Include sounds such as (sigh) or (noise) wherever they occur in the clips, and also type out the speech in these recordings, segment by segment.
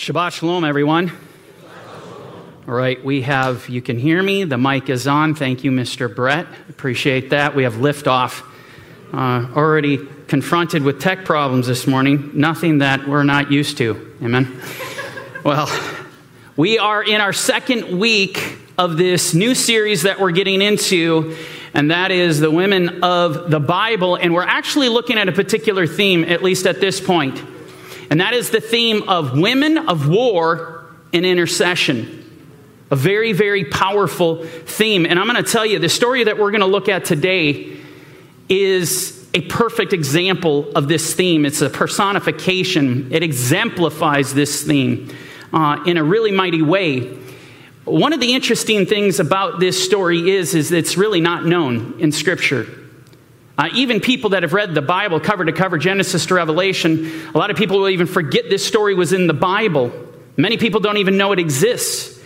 Shabbat Shalom, everyone. All right, we have, you can hear me. The mic is on. Thank you, Mr. Brett. Appreciate that. We have liftoff. Uh, already confronted with tech problems this morning. Nothing that we're not used to. Amen. well, we are in our second week of this new series that we're getting into, and that is the women of the Bible. And we're actually looking at a particular theme, at least at this point. And that is the theme of women of war and intercession. A very, very powerful theme. And I'm going to tell you the story that we're going to look at today is a perfect example of this theme. It's a personification, it exemplifies this theme uh, in a really mighty way. One of the interesting things about this story is, is it's really not known in Scripture. Uh, even people that have read the Bible cover to cover, Genesis to Revelation, a lot of people will even forget this story was in the Bible. Many people don't even know it exists.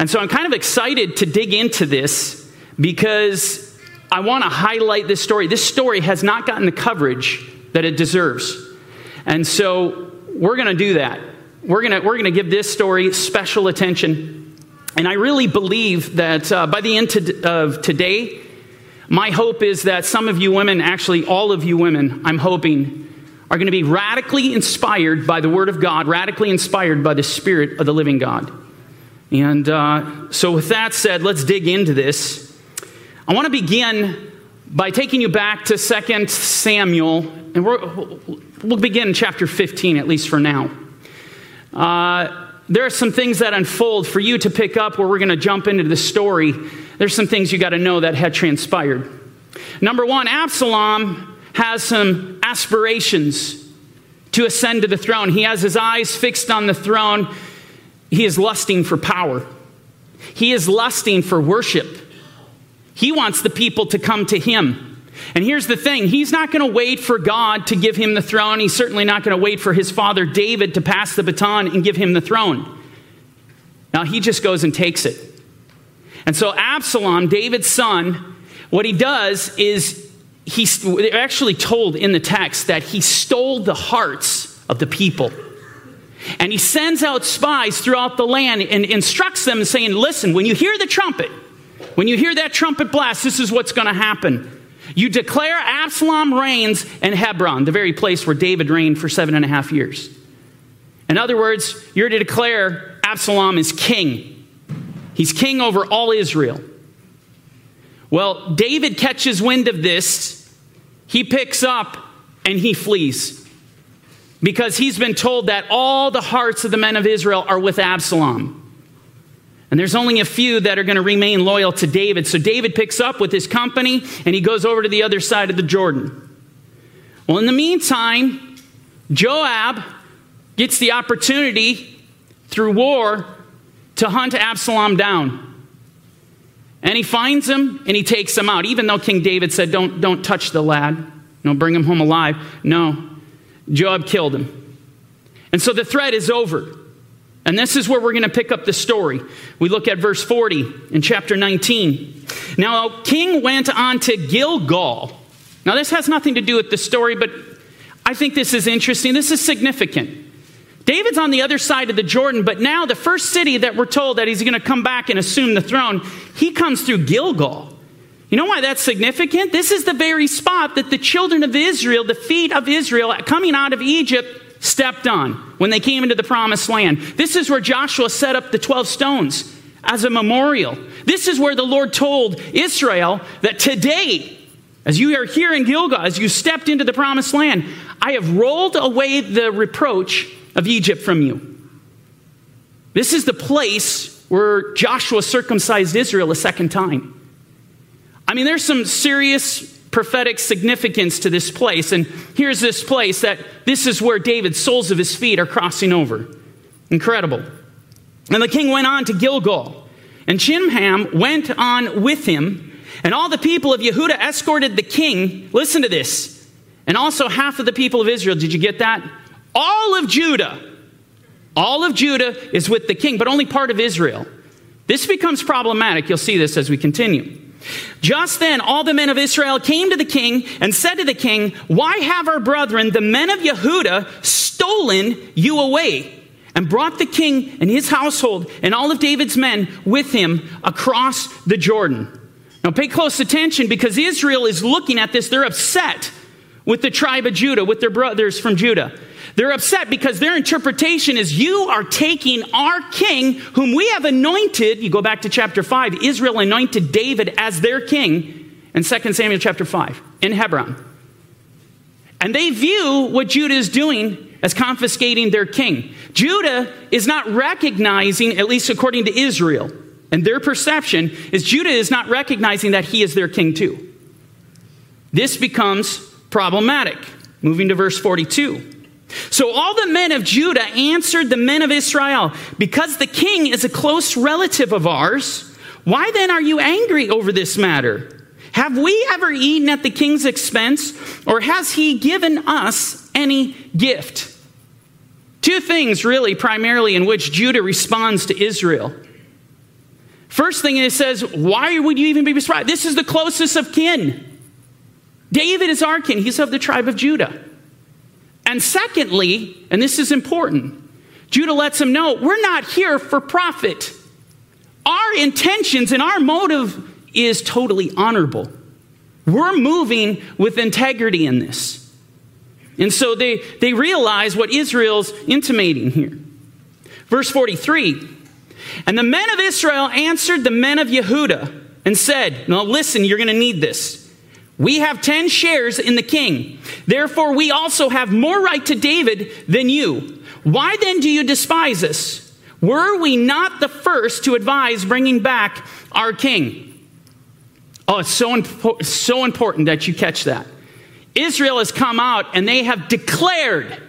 And so I'm kind of excited to dig into this because I want to highlight this story. This story has not gotten the coverage that it deserves. And so we're going to do that. We're going to, we're to give this story special attention. And I really believe that uh, by the end to, of today, my hope is that some of you women, actually all of you women, I'm hoping, are going to be radically inspired by the Word of God, radically inspired by the Spirit of the living God. And uh, so, with that said, let's dig into this. I want to begin by taking you back to 2 Samuel, and we will begin in chapter 15, at least for now. Uh, there are some things that unfold for you to pick up where we're going to jump into the story there's some things you got to know that had transpired. Number one, Absalom has some aspirations to ascend to the throne. He has his eyes fixed on the throne. He is lusting for power, he is lusting for worship. He wants the people to come to him. And here's the thing he's not going to wait for God to give him the throne. He's certainly not going to wait for his father David to pass the baton and give him the throne. Now he just goes and takes it. And so Absalom, David's son, what he does is he they're actually told in the text that he stole the hearts of the people. And he sends out spies throughout the land and instructs them saying, Listen, when you hear the trumpet, when you hear that trumpet blast, this is what's going to happen. You declare Absalom reigns in Hebron, the very place where David reigned for seven and a half years. In other words, you're to declare Absalom is king. He's king over all Israel. Well, David catches wind of this. He picks up and he flees because he's been told that all the hearts of the men of Israel are with Absalom. And there's only a few that are going to remain loyal to David. So David picks up with his company and he goes over to the other side of the Jordan. Well, in the meantime, Joab gets the opportunity through war to hunt Absalom down. And he finds him and he takes him out, even though King David said, Don't, don't touch the lad, no, bring him home alive. No, Joab killed him. And so the threat is over. And this is where we're going to pick up the story. We look at verse 40 in chapter 19. Now, king went on to Gilgal. Now, this has nothing to do with the story, but I think this is interesting. This is significant. David's on the other side of the Jordan, but now the first city that we're told that he's going to come back and assume the throne, he comes through Gilgal. You know why that's significant? This is the very spot that the children of Israel, the feet of Israel coming out of Egypt, stepped on when they came into the promised land. This is where Joshua set up the 12 stones as a memorial. This is where the Lord told Israel that today, as you are here in Gilgal, as you stepped into the promised land, I have rolled away the reproach of Egypt from you. This is the place where Joshua circumcised Israel a second time. I mean, there's some serious prophetic significance to this place. And here's this place that this is where David's soles of his feet are crossing over. Incredible. And the king went on to Gilgal, and Chimham went on with him, and all the people of Yehuda escorted the king. Listen to this. And also half of the people of Israel. Did you get that? All of Judah, all of Judah is with the king, but only part of Israel. This becomes problematic. You'll see this as we continue. Just then, all the men of Israel came to the king and said to the king, Why have our brethren, the men of Yehuda, stolen you away? and brought the king and his household and all of David's men with him across the Jordan. Now, pay close attention because Israel is looking at this. They're upset with the tribe of Judah, with their brothers from Judah. They're upset because their interpretation is you are taking our king, whom we have anointed. You go back to chapter 5, Israel anointed David as their king in 2 Samuel chapter 5 in Hebron. And they view what Judah is doing as confiscating their king. Judah is not recognizing, at least according to Israel, and their perception is Judah is not recognizing that he is their king too. This becomes problematic. Moving to verse 42. So all the men of Judah answered the men of Israel, Because the king is a close relative of ours, why then are you angry over this matter? Have we ever eaten at the king's expense, or has he given us any gift? Two things, really, primarily, in which Judah responds to Israel. First thing it says, Why would you even be surprised? This is the closest of kin. David is our kin, he's of the tribe of Judah. And secondly, and this is important, Judah lets him know we're not here for profit. Our intentions and our motive is totally honorable. We're moving with integrity in this. And so they, they realize what Israel's intimating here. Verse 43 And the men of Israel answered the men of Yehuda and said, Now listen, you're going to need this. We have 10 shares in the king. Therefore, we also have more right to David than you. Why then do you despise us? Were we not the first to advise bringing back our king? Oh, it's so, impo- so important that you catch that. Israel has come out and they have declared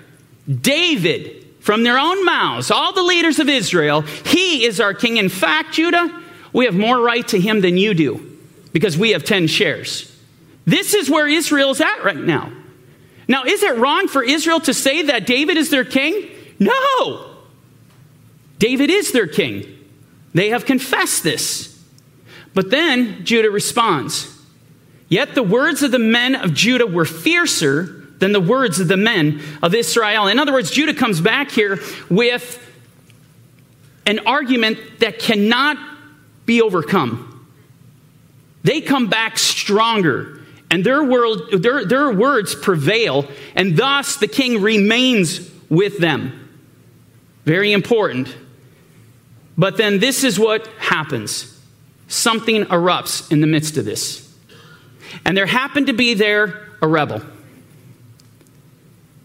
David from their own mouths, all the leaders of Israel, he is our king. In fact, Judah, we have more right to him than you do because we have 10 shares. This is where Israel's at right now. Now, is it wrong for Israel to say that David is their king? No. David is their king. They have confessed this. But then Judah responds Yet the words of the men of Judah were fiercer than the words of the men of Israel. In other words, Judah comes back here with an argument that cannot be overcome. They come back stronger, and their, world, their, their words prevail, and thus the king remains with them. Very important. But then this is what happens something erupts in the midst of this. And there happened to be there a rebel.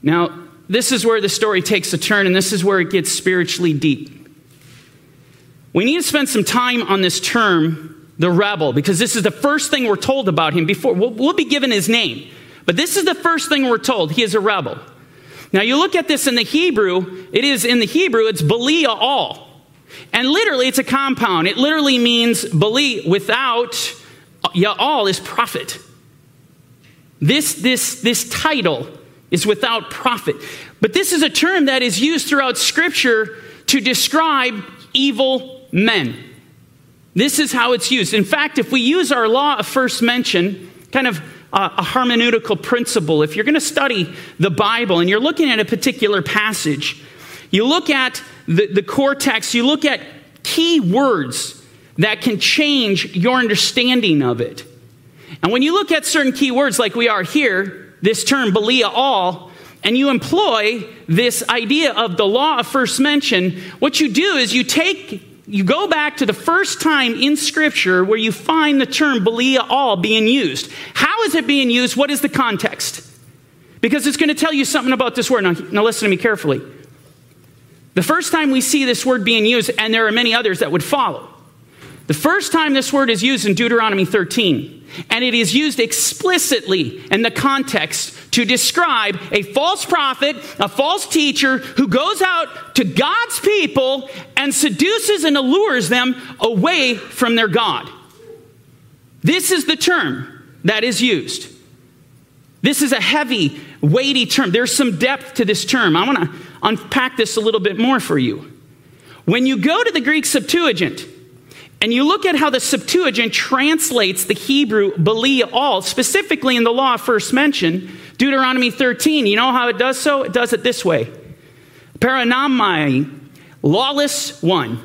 Now, this is where the story takes a turn, and this is where it gets spiritually deep. We need to spend some time on this term, the rebel, because this is the first thing we're told about him before. We'll, we'll be given his name, but this is the first thing we're told. He is a rebel. Now, you look at this in the Hebrew, it is in the Hebrew, it's Belia all. And literally, it's a compound. It literally means Beli without Ya'al is profit. This, this, this title is without profit. But this is a term that is used throughout Scripture to describe evil men. This is how it's used. In fact, if we use our law of first mention, kind of a, hermeneutical principle, if you're going to study the Bible and you're looking at a particular passage, you look at the, the core text, you look at key words that can change your understanding of it. And when you look at certain key words like we are here, this term, Belia all, and you employ this idea of the law of first mention, what you do is you take you go back to the first time in Scripture where you find the term Belia all being used. How is it being used? What is the context? Because it's going to tell you something about this word. Now, now listen to me carefully. The first time we see this word being used, and there are many others that would follow, the first time this word is used in Deuteronomy 13, and it is used explicitly in the context to describe a false prophet, a false teacher who goes out to God's people and seduces and allures them away from their God. This is the term that is used. This is a heavy, weighty term. There's some depth to this term. I want to unpack this a little bit more for you. When you go to the Greek Septuagint, and you look at how the Septuagint translates the Hebrew Belial, all specifically in the law first mentioned, Deuteronomy 13. You know how it does so? It does it this way. paranomoi lawless one.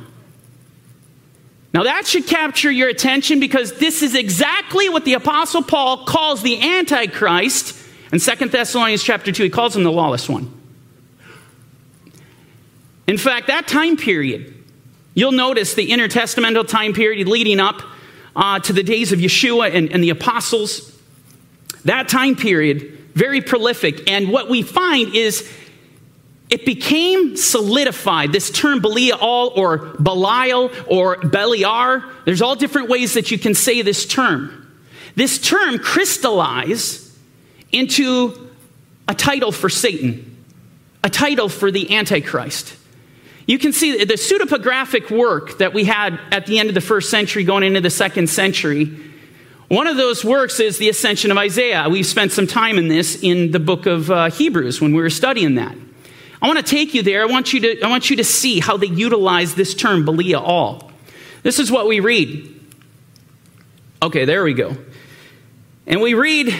Now that should capture your attention because this is exactly what the apostle Paul calls the antichrist in 2 Thessalonians chapter 2 he calls him the lawless one. In fact, that time period, you'll notice the intertestamental time period leading up uh, to the days of Yeshua and, and the apostles, that time period, very prolific. And what we find is it became solidified. This term Belial or Belial or Beliar, there's all different ways that you can say this term. This term crystallized into a title for Satan, a title for the Antichrist. You can see the pseudepigraphic work that we had at the end of the first century going into the second century. One of those works is the Ascension of Isaiah. We've spent some time in this in the book of uh, Hebrews when we were studying that. I want to take you there. I want you to, I want you to see how they utilize this term, Belial. All. This is what we read. Okay, there we go. And we read,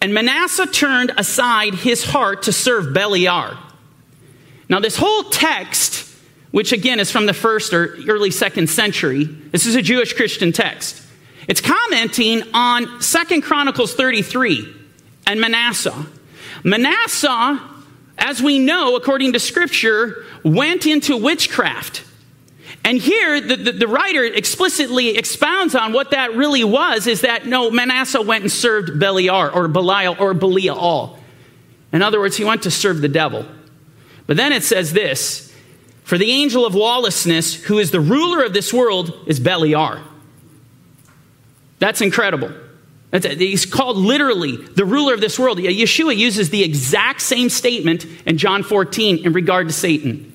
and Manasseh turned aside his heart to serve Beliar. Now, this whole text, which again is from the first or early second century, this is a Jewish Christian text. It's commenting on Second Chronicles 33 and Manasseh. Manasseh as we know, according to Scripture, went into witchcraft. And here, the, the, the, writer explicitly expounds on what that really was is that no, Manasseh went and served Beliar or Belial or Belial. In other words, he went to serve the devil. But then it says this For the angel of lawlessness, who is the ruler of this world, is Beliar. That's incredible. That's, He's called literally the ruler of this world. Yeshua uses the exact same statement in John 14 in regard to Satan.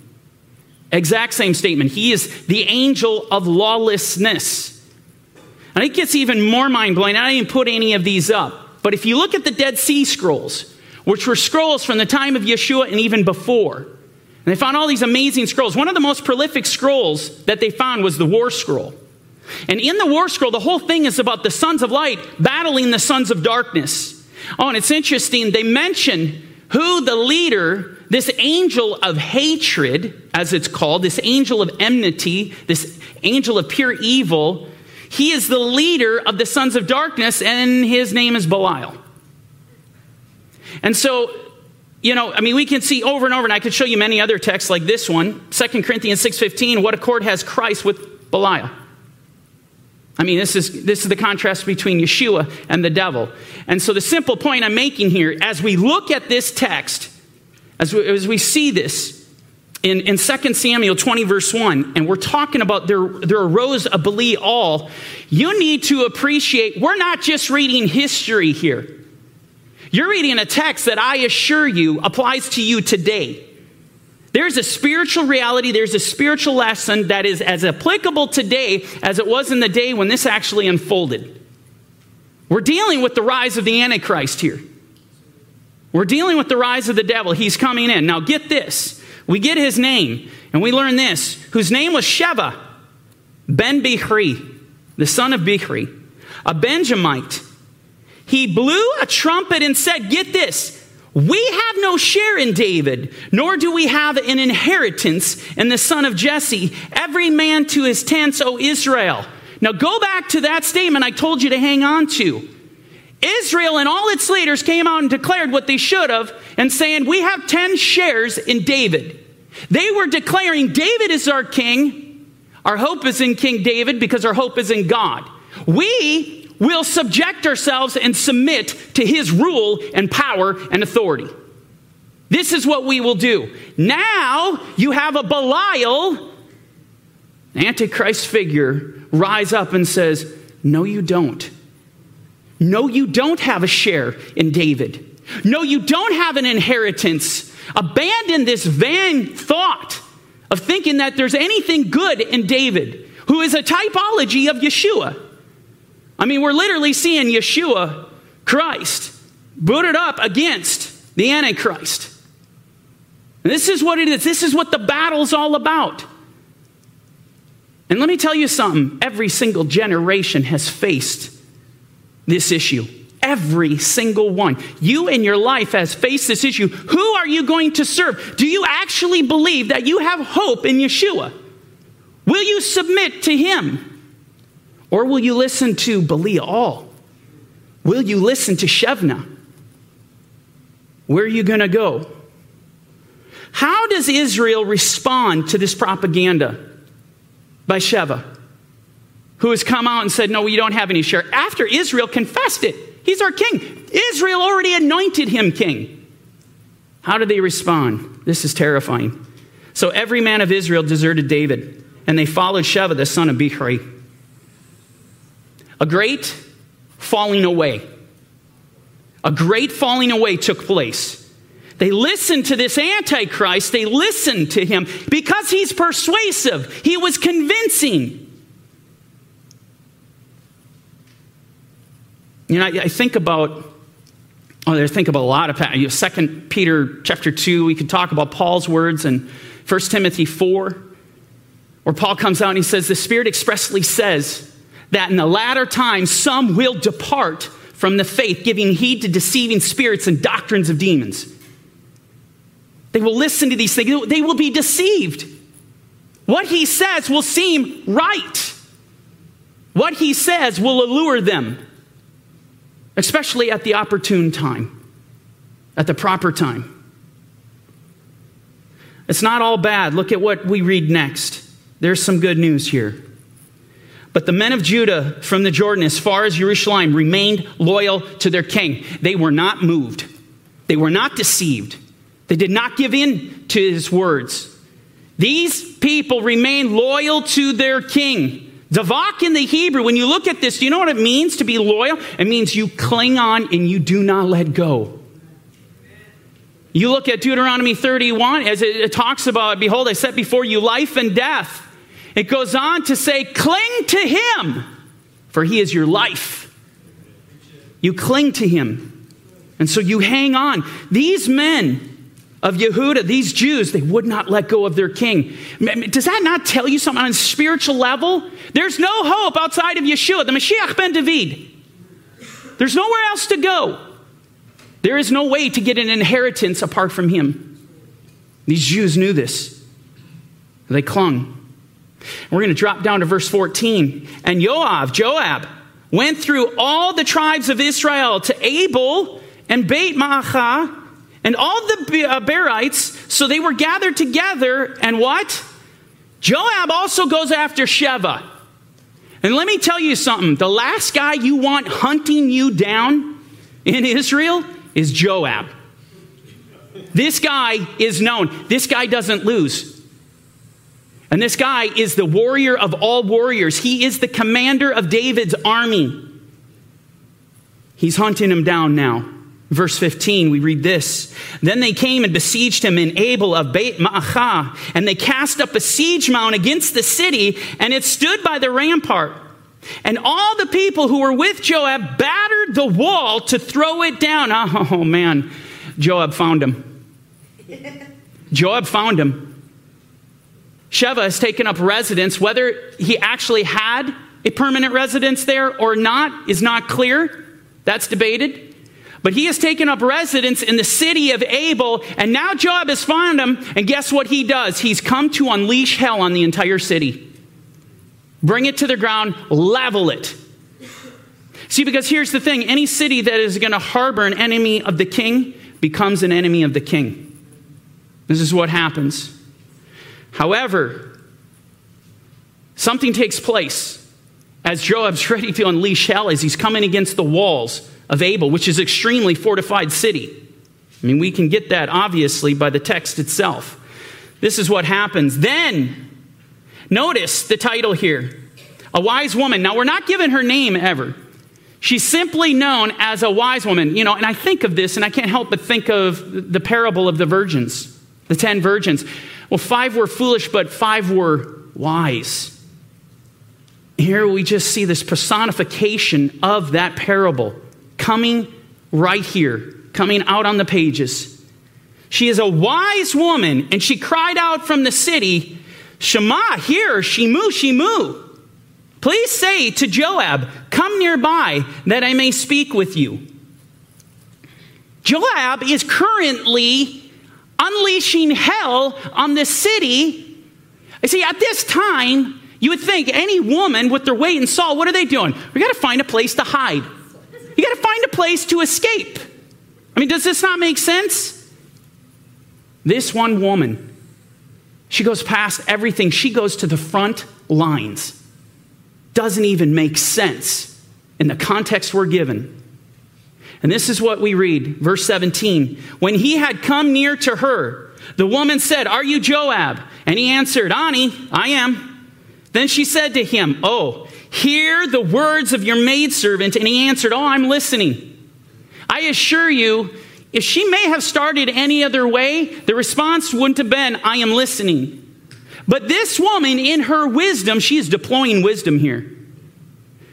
Exact same statement. He is the angel of lawlessness. And it gets even more mind blowing. I didn't put any of these up. But if you look at the Dead Sea Scrolls, which were scrolls from the time of Yeshua and even before, and they found all these amazing scrolls. One of the most prolific scrolls that they found was the War Scroll. And in the war scroll, the whole thing is about the sons of light battling the sons of darkness. Oh, and it's interesting, they mention who the leader, this angel of hatred, as it's called, this angel of enmity, this angel of pure evil, he is the leader of the sons of darkness, and his name is Belial. And so, you know, I mean, we can see over and over, and I could show you many other texts like this one, 2 Corinthians 6.15, what accord has Christ with Belial? I mean, this is, this is the contrast between Yeshua and the devil. And so, the simple point I'm making here, as we look at this text, as we, as we see this in, in 2 Samuel 20, verse 1, and we're talking about there, there arose a Belial, you need to appreciate we're not just reading history here. You're reading a text that I assure you applies to you today. There's a spiritual reality, there's a spiritual lesson that is as applicable today as it was in the day when this actually unfolded. We're dealing with the rise of the Antichrist here. We're dealing with the rise of the devil. He's coming in. Now, get this. We get his name, and we learn this whose name was Sheva, Ben Bichri, the son of Bichri, a Benjamite. He blew a trumpet and said, Get this, we have no share in David, nor do we have an inheritance in the son of Jesse. Every man to his tents, O Israel. Now go back to that statement I told you to hang on to. Israel and all its leaders came out and declared what they should have and saying, We have 10 shares in David. They were declaring, David is our king. Our hope is in King David because our hope is in God. We will subject ourselves and submit to his rule and power and authority. This is what we will do. Now you have a Belial, Antichrist figure, rise up and says, No, you don't. No, you don't have a share in David. No, you don't have an inheritance. Abandon this vain thought of thinking that there's anything good in David, who is a typology of Yeshua. I mean, we're literally seeing Yeshua, Christ, booted up against the Antichrist. And this is what it is. This is what the battle's all about. And let me tell you something every single generation has faced this issue. Every single one. You in your life has faced this issue. Who are you going to serve? Do you actually believe that you have hope in Yeshua? Will you submit to him? Or will you listen to Belial? Will you listen to Shevna? Where are you going to go? How does Israel respond to this propaganda by Sheva, who has come out and said, No, you don't have any share? After Israel confessed it, he's our king. Israel already anointed him king. How do they respond? This is terrifying. So every man of Israel deserted David, and they followed Sheva, the son of Bichri. A great falling away. A great falling away took place. They listened to this Antichrist. They listened to him because he's persuasive. He was convincing. You know, I, I think about, oh, I think about a lot of, Second Peter chapter 2, we could talk about Paul's words and 1 Timothy 4, where Paul comes out and he says, the Spirit expressly says that in the latter times some will depart from the faith, giving heed to deceiving spirits and doctrines of demons. They will listen to these things, they will be deceived. What he says will seem right. What he says will allure them, especially at the opportune time, at the proper time. It's not all bad. Look at what we read next. There's some good news here. But the men of Judah from the Jordan, as far as Jerusalem, remained loyal to their king. They were not moved, they were not deceived. They did not give in to his words. These people remained loyal to their king. Davak in the Hebrew, when you look at this, do you know what it means to be loyal? It means you cling on and you do not let go. You look at Deuteronomy 31 as it, talks about, Behold, I set before you life and death. It goes on to say, Cling to him, for he is your life. You cling to him. And so you hang on. These men, of Yehuda, these Jews, they would not let go of their king. Does that not tell you something on a spiritual level? There's no hope outside of Yeshua, the Mashiach ben David. There's nowhere else to go. There is no way to get an inheritance apart from him. These Jews knew this. They clung. We're going to drop down to verse 14. And Joab, Joab, went through all the tribes of Israel to Abel and Beit Maachah and all the uh, Berites, so they were gathered together, and what? Joab also goes after Sheva. And let me tell you something the last guy you want hunting you down in Israel is Joab. This guy is known, this guy doesn't lose. And this guy is the warrior of all warriors. He is the commander of David's army. He's hunting him down now. Verse 15, we read this. Then they came and besieged him in Abel of Beit Maachah, and they cast up a siege mound against the city, and it stood by the rampart. And all the people who were with Joab battered the wall to throw it down. (laughs) Oh, man, Joab found him. Joab found him. Sheva has taken up residence. Whether he actually had a permanent residence there or not is not clear. That's debated. But he has taken up residence in the city of Abel, and now Joab has found him, and guess what he does? He's come to unleash hell on the entire city. Bring it to the ground, level it. See, because here's the thing any city that is going to harbor an enemy of the king becomes an enemy of the king. This is what happens. However, something takes place as Joab's (laughs) ready to unleash hell as he's coming against the walls of Abel, which is extremely fortified city. I mean, we can get that obviously by the text itself. This is what happens. Then, notice the title here a wise woman. Now, we're not given her name ever. She's simply known as a wise woman. You know, and I think of this, and I can't help but think of the parable of the virgins, the ten virgins. Well, five were foolish, but five were wise. Here we just see this personification of that parable coming right here, coming out on the pages. She is a wise woman, and she cried out from the city, Shema, hear, Shimu, Shimu. Please say to Joab, Come nearby that I may speak with you. Joab is currently unleashing hell on this city. You see, at this time, you would think any woman with their weight in salt, what are they doing? We got to find a place to hide. You got to find a place to escape. I mean, does this not make sense? This one woman, she goes past everything. She goes to the front lines. Doesn't even make sense in the context we're given. And this is what we read, verse 17. When he had come near to her, the woman said, Are you Joab? And he answered, Ani, I am. Then she said to him, Oh, hear the words of your maidservant. And he answered, Oh, I'm listening. I assure you, if she may have started any other way, the response wouldn't have been, I am listening. But this woman, in her wisdom, she is deploying wisdom here.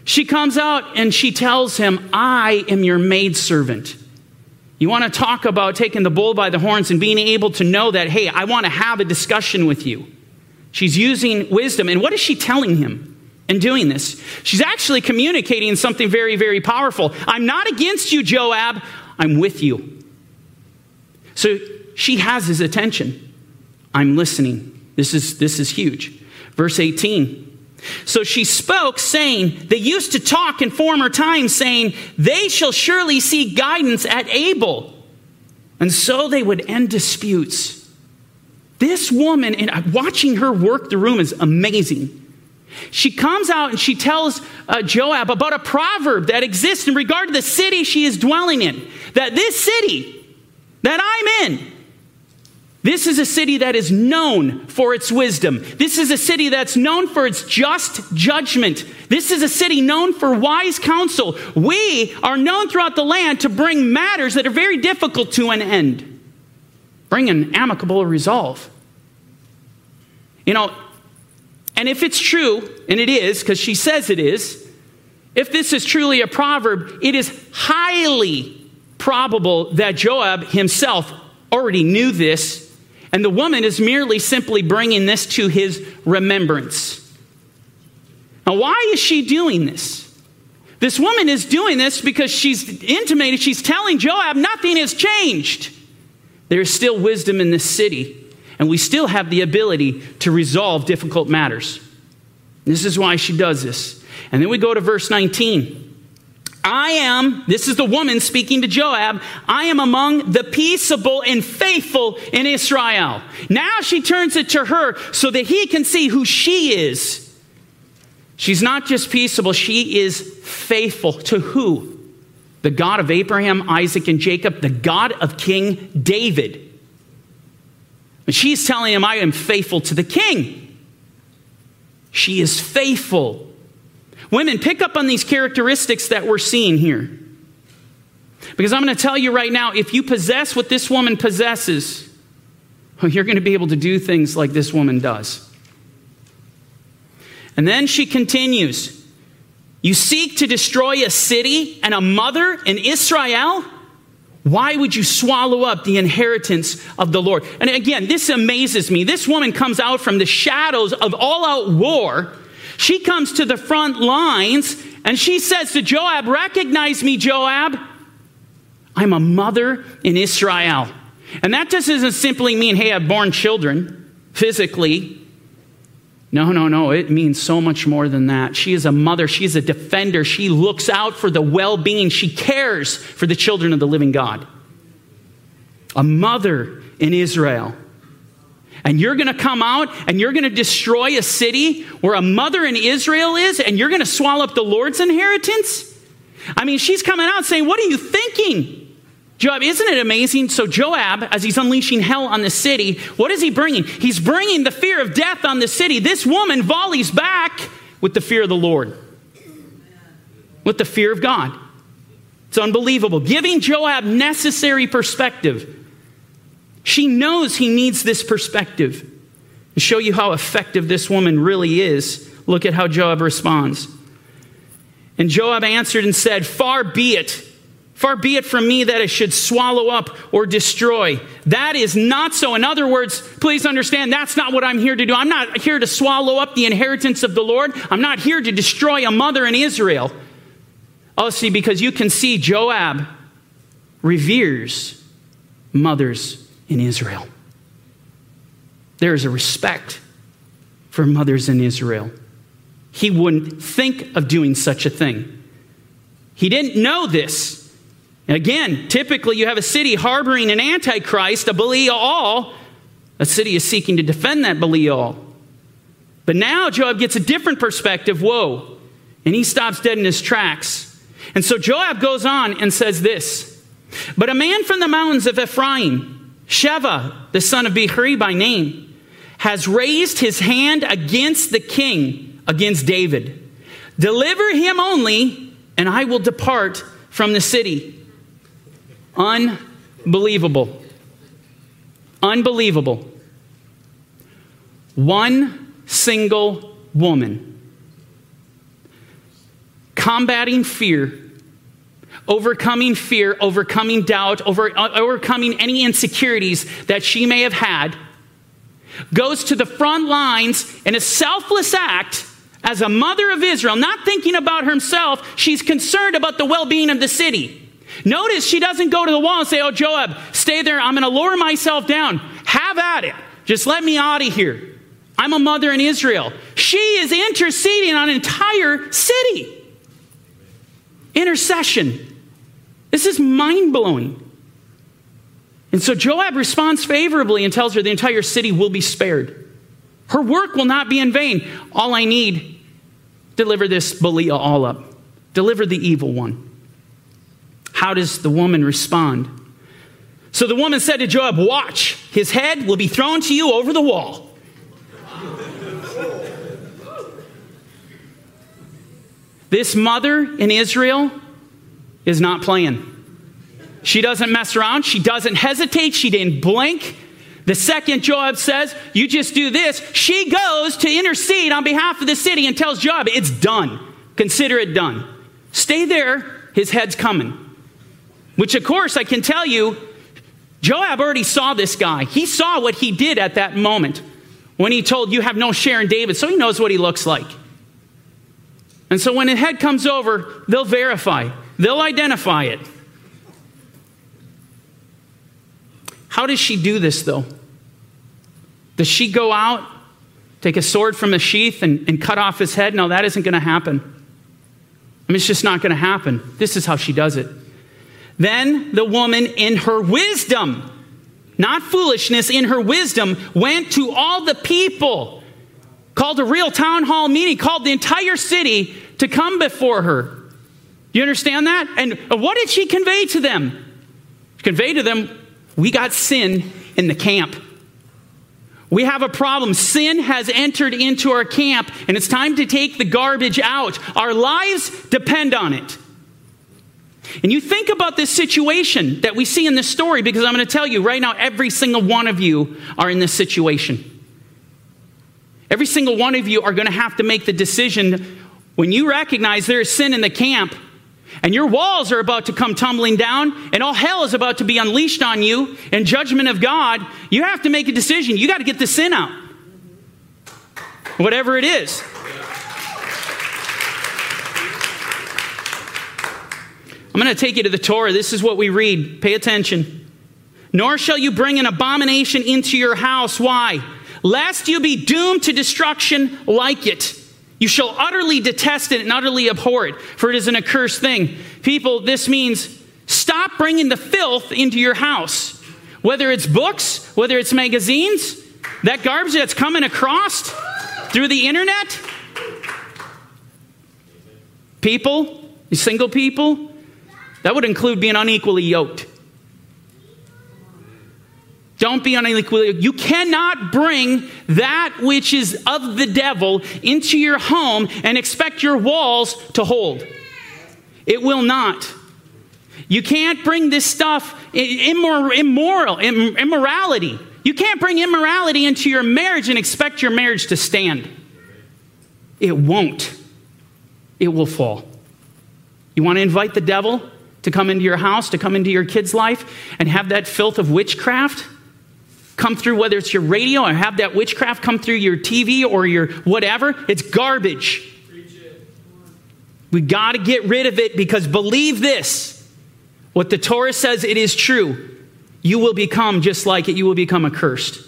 She comes out and she tells him, I am your maidservant. You want to talk about taking the bull by the horns and being able to know that, hey, I want to have a discussion with you. She's using wisdom. And what is she telling him in doing this? She's actually communicating something very, very powerful. I'm not against you, Joab. I'm with you. So she has his attention. I'm listening. This is, this is huge. Verse 18. So she spoke, saying, They used to talk in former times, saying, They shall surely seek guidance at Abel. And so they would end disputes. This woman, and watching her work the room is amazing. She comes out and she tells uh, Joab about a proverb that exists in regard to the city she is dwelling in. That this city that I'm in, this is a city that is known for its wisdom. This is a city that's known for its just judgment. This is a city known for wise counsel. We are known throughout the land to bring matters that are very difficult to an end, bring an amicable resolve. You know, and if it's true, and it is, because she says it is, if this is truly a proverb, it is highly probable that Joab himself already knew this and the woman is merely simply bringing this to his remembrance. Now, why is she doing this? This woman is doing this because she's intimated, she's telling Joab nothing has changed. There is still wisdom in this city, and we still have the ability to resolve difficult matters. This is why she does this. And then we go to verse 19. I am, this is the woman speaking to Joab, I am among the peaceable and faithful in Israel. Now she turns it to her so that he can see who she is. She's not just peaceable, she is faithful to who? The God of Abraham, Isaac, and Jacob, the God of King David. And she's telling him, I am faithful to the king. She is faithful Women, pick up on these characteristics that we're seeing here. Because I'm going to tell you right now if you possess what this woman possesses, you're going to be able to do things like this woman does. And then she continues You seek to destroy a city and a mother in Israel? Why would you swallow up the inheritance of the Lord? And again, this amazes me. This woman comes out from the shadows of all out war she comes to the front lines and she says to Joab, Recognize me, Joab. I'm a mother in Israel. And that just doesn't simply mean, hey, I've born children physically. No, no, no. It means so much more than that. She is a mother. She is a defender. She looks out for the well being. She cares for the children of the living God. A mother in Israel and you're going to come out and you're going to destroy a city where a mother in Israel is and you're going to swallow up the Lord's inheritance? I mean, she's coming out saying, What are you thinking? Joab, isn't it amazing? So, Joab, as he's unleashing hell on the city, what is he bringing? He's bringing the fear of death on the city. This woman volleys back with the fear of the Lord, with the fear of God. It's unbelievable. Giving Joab necessary perspective. She knows he needs this perspective. To show you how effective this woman really is, look at how Joab responds. And Joab answered and said, Far be it. Far be it from me that it should swallow up or destroy. That is not so. In other words, please understand that's not what I'm here to do. I'm not here to swallow up the inheritance of the Lord. I'm not here to destroy a mother in Israel. Oh, see, because you can see Joab reveres mothers in Israel. There is a respect for mothers in Israel. He wouldn't think of doing such a thing. He didn't know this. Again, typically you have a city harboring an antichrist, a Belial. A city is seeking to defend that Belial. But now Joab gets a different perspective. Whoa. And he stops dead in his tracks. And so Joab goes on and says this But a man from the mountains of Ephraim, Sheva, the son of Bichri by name, has raised his hand against the king, against David. Deliver him only, and I will depart from the city. Unbelievable. Unbelievable. One single woman combating fear, overcoming fear, overcoming doubt, over, uh, overcoming any insecurities that she may have had, goes to the front lines in a selfless act as a mother of Israel, not thinking about herself, she's concerned about the well being of the city. Notice she doesn't go to the wall and say, Oh, Joab, stay there. I'm going to lower myself down. Have at it. Just let me out of here. I'm a mother in Israel. She is interceding on an entire city. Intercession. This is mind blowing. And so Joab responds favorably and tells her the entire city will be spared. Her work will not be in vain. All I need, deliver this Belial all up. Deliver the evil one. How does the woman respond? So the woman said to Joab, Watch, his head will be thrown to you over the wall. This mother in Israel is not playing. She doesn't mess around. She doesn't hesitate. She didn't blink. The second Joab says, You just do this, she goes to intercede on behalf of the city and tells Joab, It's done. Consider it done. Stay there. His head's coming. Which, of course, I can tell you, Joab already saw this guy. He saw what he did at that moment when he told, You have no share in David, so he knows what he looks like. And so when a head comes over, they'll verify, they'll identify it. How does she do this, though? Does she go out, take a sword from a sheath, and, and cut off his head? No, that isn't going to happen. I mean, it's just not going to happen. This is how she does it. Then the woman, in her wisdom, not foolishness, in her wisdom, went to all the people, called a real town hall meeting, called the entire city to come before her. You understand that? And what did she convey to them? She conveyed to them, we got sin in the camp. We have a problem. Sin has entered into our camp, and it's time to take the garbage out. Our lives depend on it. And you think about this situation that we see in this story because I'm going to tell you right now, every single one of you are in this situation. Every single one of you are going to have to make the decision when you recognize there is sin in the camp and your walls are about to come tumbling down and all hell is about to be unleashed on you in judgment of God, you have to make a decision. You got to get the sin out. Whatever it is. I'm going to take you to the Torah. This is what we read. Pay attention. Nor shall you bring an abomination into your house. Why? Lest you be doomed to destruction like it. You shall utterly detest it and utterly abhor it, for it is an accursed thing. People, this means stop bringing the filth into your house. Whether it's books, whether it's magazines, that garbage that's coming across through the internet. People, single people, that would include being unequally yoked. Don't be unequally. You cannot bring that which is of the devil into your home and expect your walls to hold. It will not. You can't bring this stuff, immoral, immoral immorality. You can't bring immorality into your marriage and expect your marriage to stand. It won't. It will fall. You want to invite the devil? to come into your house, to come into your kid's life, and have that filth of witchcraft come through, whether it's your radio or have that witchcraft come through your TV or your whatever, it's garbage. We got to get rid of it because believe this What the Torah says, it is true. You will become just like it, you will become accursed.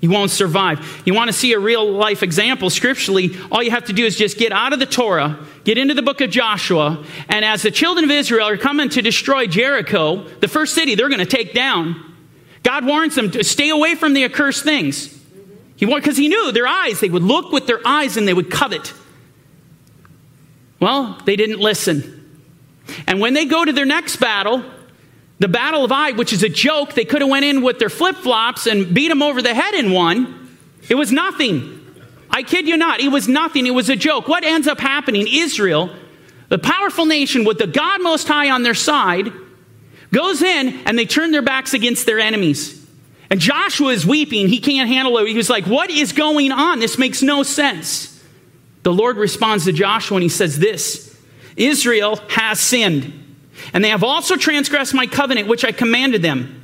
You won't survive. You want to see a real life example scripturally, all you have to do is just get out of the Torah, get into the book of Joshua, and as the children of Israel are coming to destroy Jericho, the first city they're going to take down, God warns them to stay away from the accursed things. He because he knew their eyes, they would look with their eyes and they would covet. Well, they didn't listen. And when they go to their next battle, the Battle of Ai, which is a joke, they could have went in with their flip-flops and beat them over the head in one. It was nothing. I kid you not. It was nothing. It was a joke. What ends up happening? Israel, the powerful nation with the God Most High on their side, goes in and they turn their backs against their enemies. And Joshua is weeping. He can't handle it. He was like, What is going on? This makes no sense. The Lord responds to Joshua and he says, This Israel has sinned. And they have also transgressed my covenant, which I commanded them.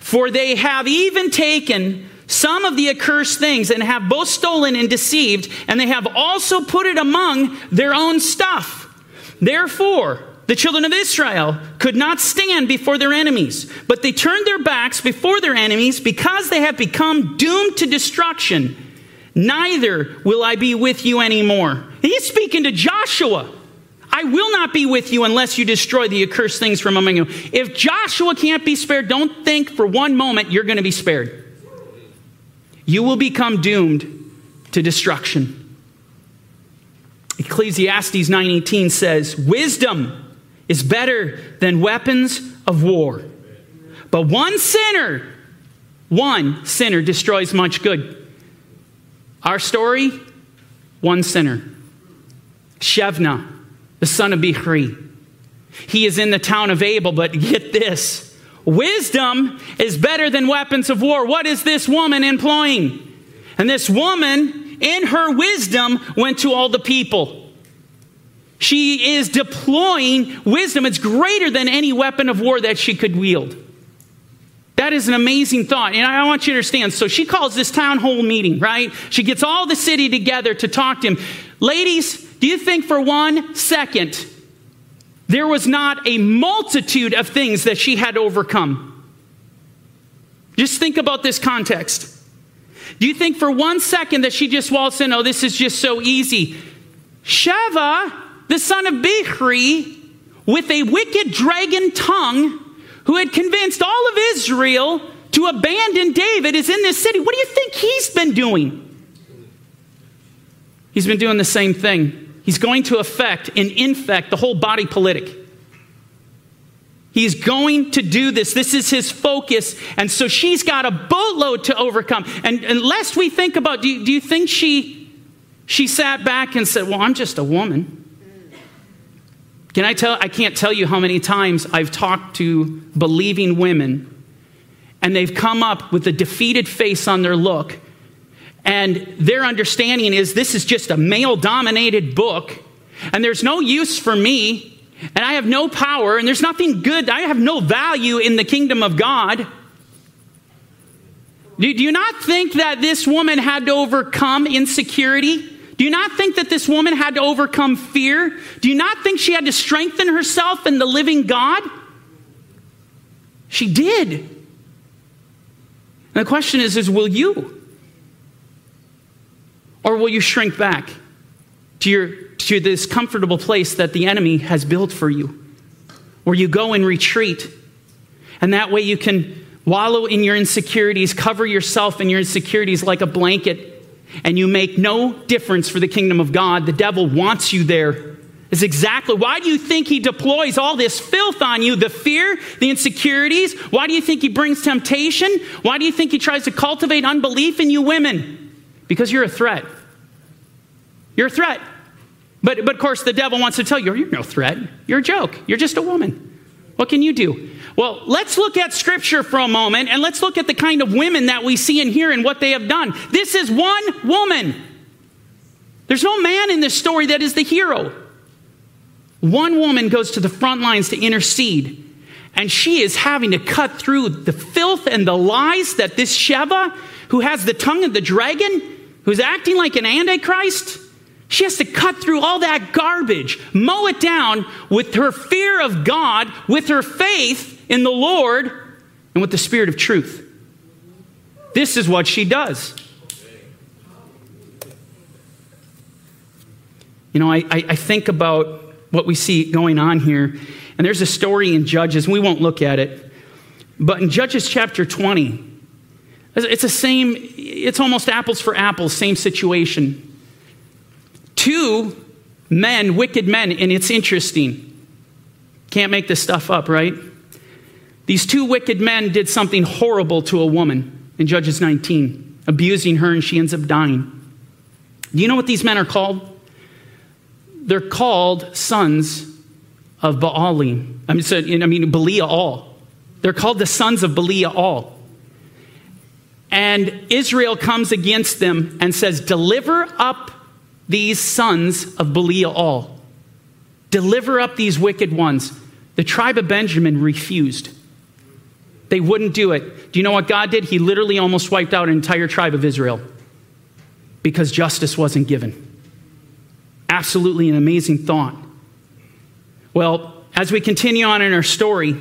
For they have even taken some of the accursed things and have both stolen and deceived, and they have also put it among their own stuff. Therefore, the children of Israel could not stand before their enemies, but they turned their backs before their enemies because they have become doomed to destruction. Neither will I be with you anymore. He's speaking to Joshua. I will not be with you unless you destroy the accursed things from among you. If Joshua can't be spared, don't think for one moment you're going to be spared. You will become doomed to destruction. Ecclesiastes 9:18 says, "Wisdom is better than weapons of war. But one sinner, one sinner destroys much good." Our story, one sinner. Sheva the son of Bichri. He is in the town of Abel, but get this wisdom is better than weapons of war. What is this woman employing? And this woman, in her wisdom, went to all the people. She is deploying wisdom. It's greater than any weapon of war that she could wield. That is an amazing thought. And I want you to understand. So she calls this town hall meeting, right? She gets all the city together to talk to him. Ladies, do you think for one second there was not a multitude of things that she had overcome? Just think about this context. Do you think for one second that she just waltzed in, oh, this is just so easy? Sheva, the son of Bichri, with a wicked dragon tongue, who had convinced all of Israel to abandon David, is in this city. What do you think he's been doing? He's been doing the same thing. He's going to affect and infect the whole body politic. He's going to do this. This is his focus. And so she's got a boatload to overcome. And unless we think about, do you, do you think she, she sat back and said, Well, I'm just a woman? Can I tell? I can't tell you how many times I've talked to believing women and they've come up with a defeated face on their look and their understanding is this is just a male dominated book, and there's no use for me, and I have no power, and there's nothing good. I have no value in the kingdom of God. Do, you not think that this woman had to overcome insecurity? Do you not think that this woman had to overcome fear? Do you not think she had to strengthen herself in the living God? She did. And the question is, is will you? Or will you shrink back to, your, to this comfortable place that the enemy has built for you, where you go and retreat? And that way you can wallow in your insecurities, cover yourself in your insecurities like a blanket, and you make no difference for the kingdom of God. The devil wants you there. Is exactly why do you think he deploys all this filth on you? The fear, the insecurities. Why do you think he brings temptation? Why do you think he tries to cultivate unbelief in you women? Because you're a threat. You're a threat. But, but of course, the devil wants to tell you, you're no threat. You're a joke. You're just a woman. What can you do? Well, let's look at scripture for a moment and let's look at the kind of women that we see and hear and what they have done. This is one woman. There's no man in this story that is the hero. One woman goes to the front lines to intercede, and she is having to cut through the filth and the lies that this Sheva, who has the tongue of the dragon, who's acting like an antichrist, She has to cut through all that garbage, mow it down with her fear of God, with her faith in the Lord, and with the spirit of truth. This is what she does. You know, I, I, think about what we see going on here, and there's a story in Judges, we won't look at it, but in Judges chapter 20, it's the same, it's almost apples for apples, same situation. Two men, wicked men, and it's interesting. Can't make this stuff up, right? These two wicked men did something horrible to a woman in Judges 19, abusing her, and she ends up dying. Do you know what these men are called? They're called sons of Baalim. I mean, so, I mean Belial. They're called the sons of Belial. And Israel comes against them and says, Deliver up these sons of Belial. Deliver up these wicked ones. The tribe of Benjamin refused. They wouldn't do it. Do you know what God did? He literally almost wiped out an entire tribe of Israel because justice wasn't given. Absolutely an amazing thought. Well, as we continue on in our story,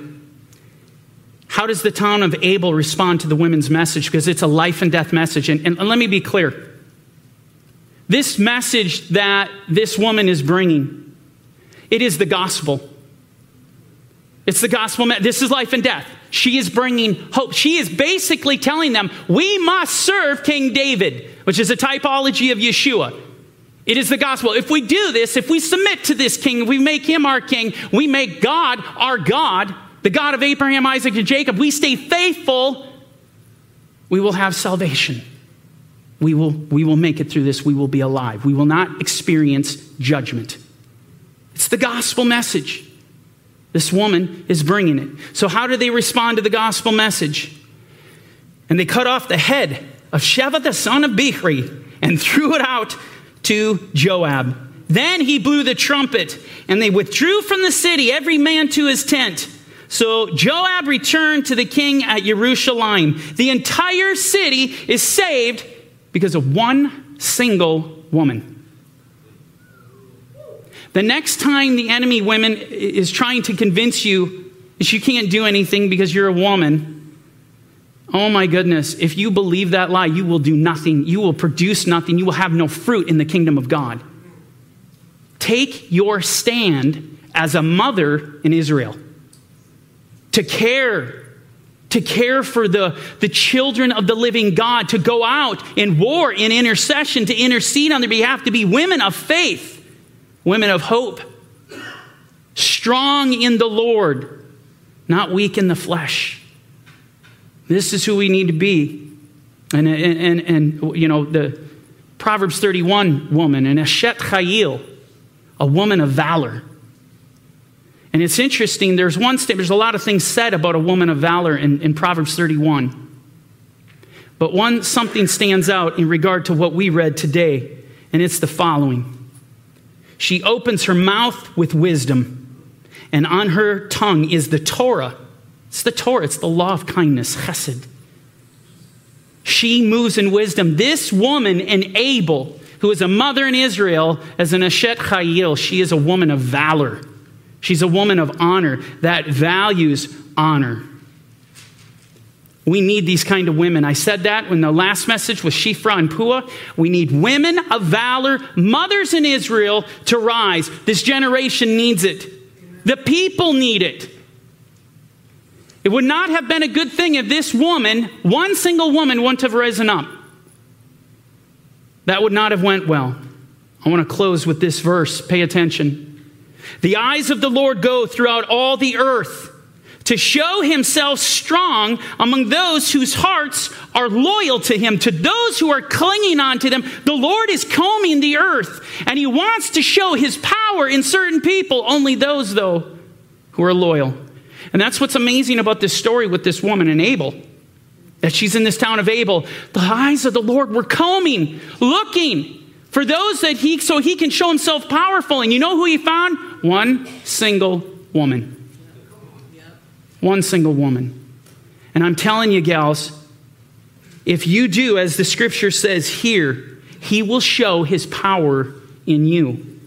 how does the town of Abel respond to the women's message? Because it's a life and death message. And, and, let me be clear this message that this woman is bringing, it is the gospel. It's the gospel. This is life and death. She is bringing hope. She is basically telling them, we must serve King David, which is a typology of Yeshua. It is the gospel. If we do this, if we submit to this king, we make him our king, we make God our God, the God of Abraham, Isaac, and Jacob, we stay faithful, we will have salvation. We will, we will make it through this. We will be alive. We will not experience judgment. It's the gospel message. This woman is bringing it. So, how do they respond to the gospel message? And they cut off the head of Sheva, the son of Bichri, and threw it out to Joab. Then he blew the trumpet, and they withdrew from the city, every man to his tent. So Joab returned to the king at Jerusalem. The entire city is saved because of one single woman. The next time the enemy women is trying to convince you that you can't do anything because you're a woman, Oh my goodness, if you believe that lie, you will do nothing. You will produce nothing. You will have no fruit in the kingdom of God. Take your stand as a mother in Israel to care, to care for the, the children of the living God, to go out in war, in intercession, to intercede on their behalf, to be women of faith, women of hope, strong in the Lord, not weak in the flesh. This is who we need to be. And, and, and, and you know, the Proverbs 31 woman, an Eshet Chayil, a woman of valor. And it's interesting, there's one statement, there's a lot of things said about a woman of valor in, in Proverbs 31. But one something stands out in regard to what we read today, and it's the following. She opens her mouth with wisdom, and on her tongue is the Torah it's the Torah, it's the law of kindness, chesed. She moves in wisdom. This woman in Abel, who is a mother in Israel, as an Ashet Chayil, she is a woman of valor. She's a woman of honor that values honor. We need these kind of women. I said that when the last message was Shifra and Pua. We need women of valor, mothers in Israel to rise. This generation needs it. The people need it. It would not have been a good thing if this woman, one single woman, wouldn't have risen up. That would not have went well. I want to close with this verse. Pay attention. The eyes of the Lord go throughout all the earth to show himself strong among those whose hearts are loyal to him, to those who are clinging on to them. The Lord is combing the earth, and he wants to show his power in certain people, only those, though, who are loyal. And that's what's amazing about this story with this woman and Abel. That she's in this town of Abel. The eyes of the Lord were combing, looking for those that he, so he can show himself powerful. And you know who he found? One single woman. One single woman. And I'm telling you, gals, if you do as the scripture says here, he will show his power in you.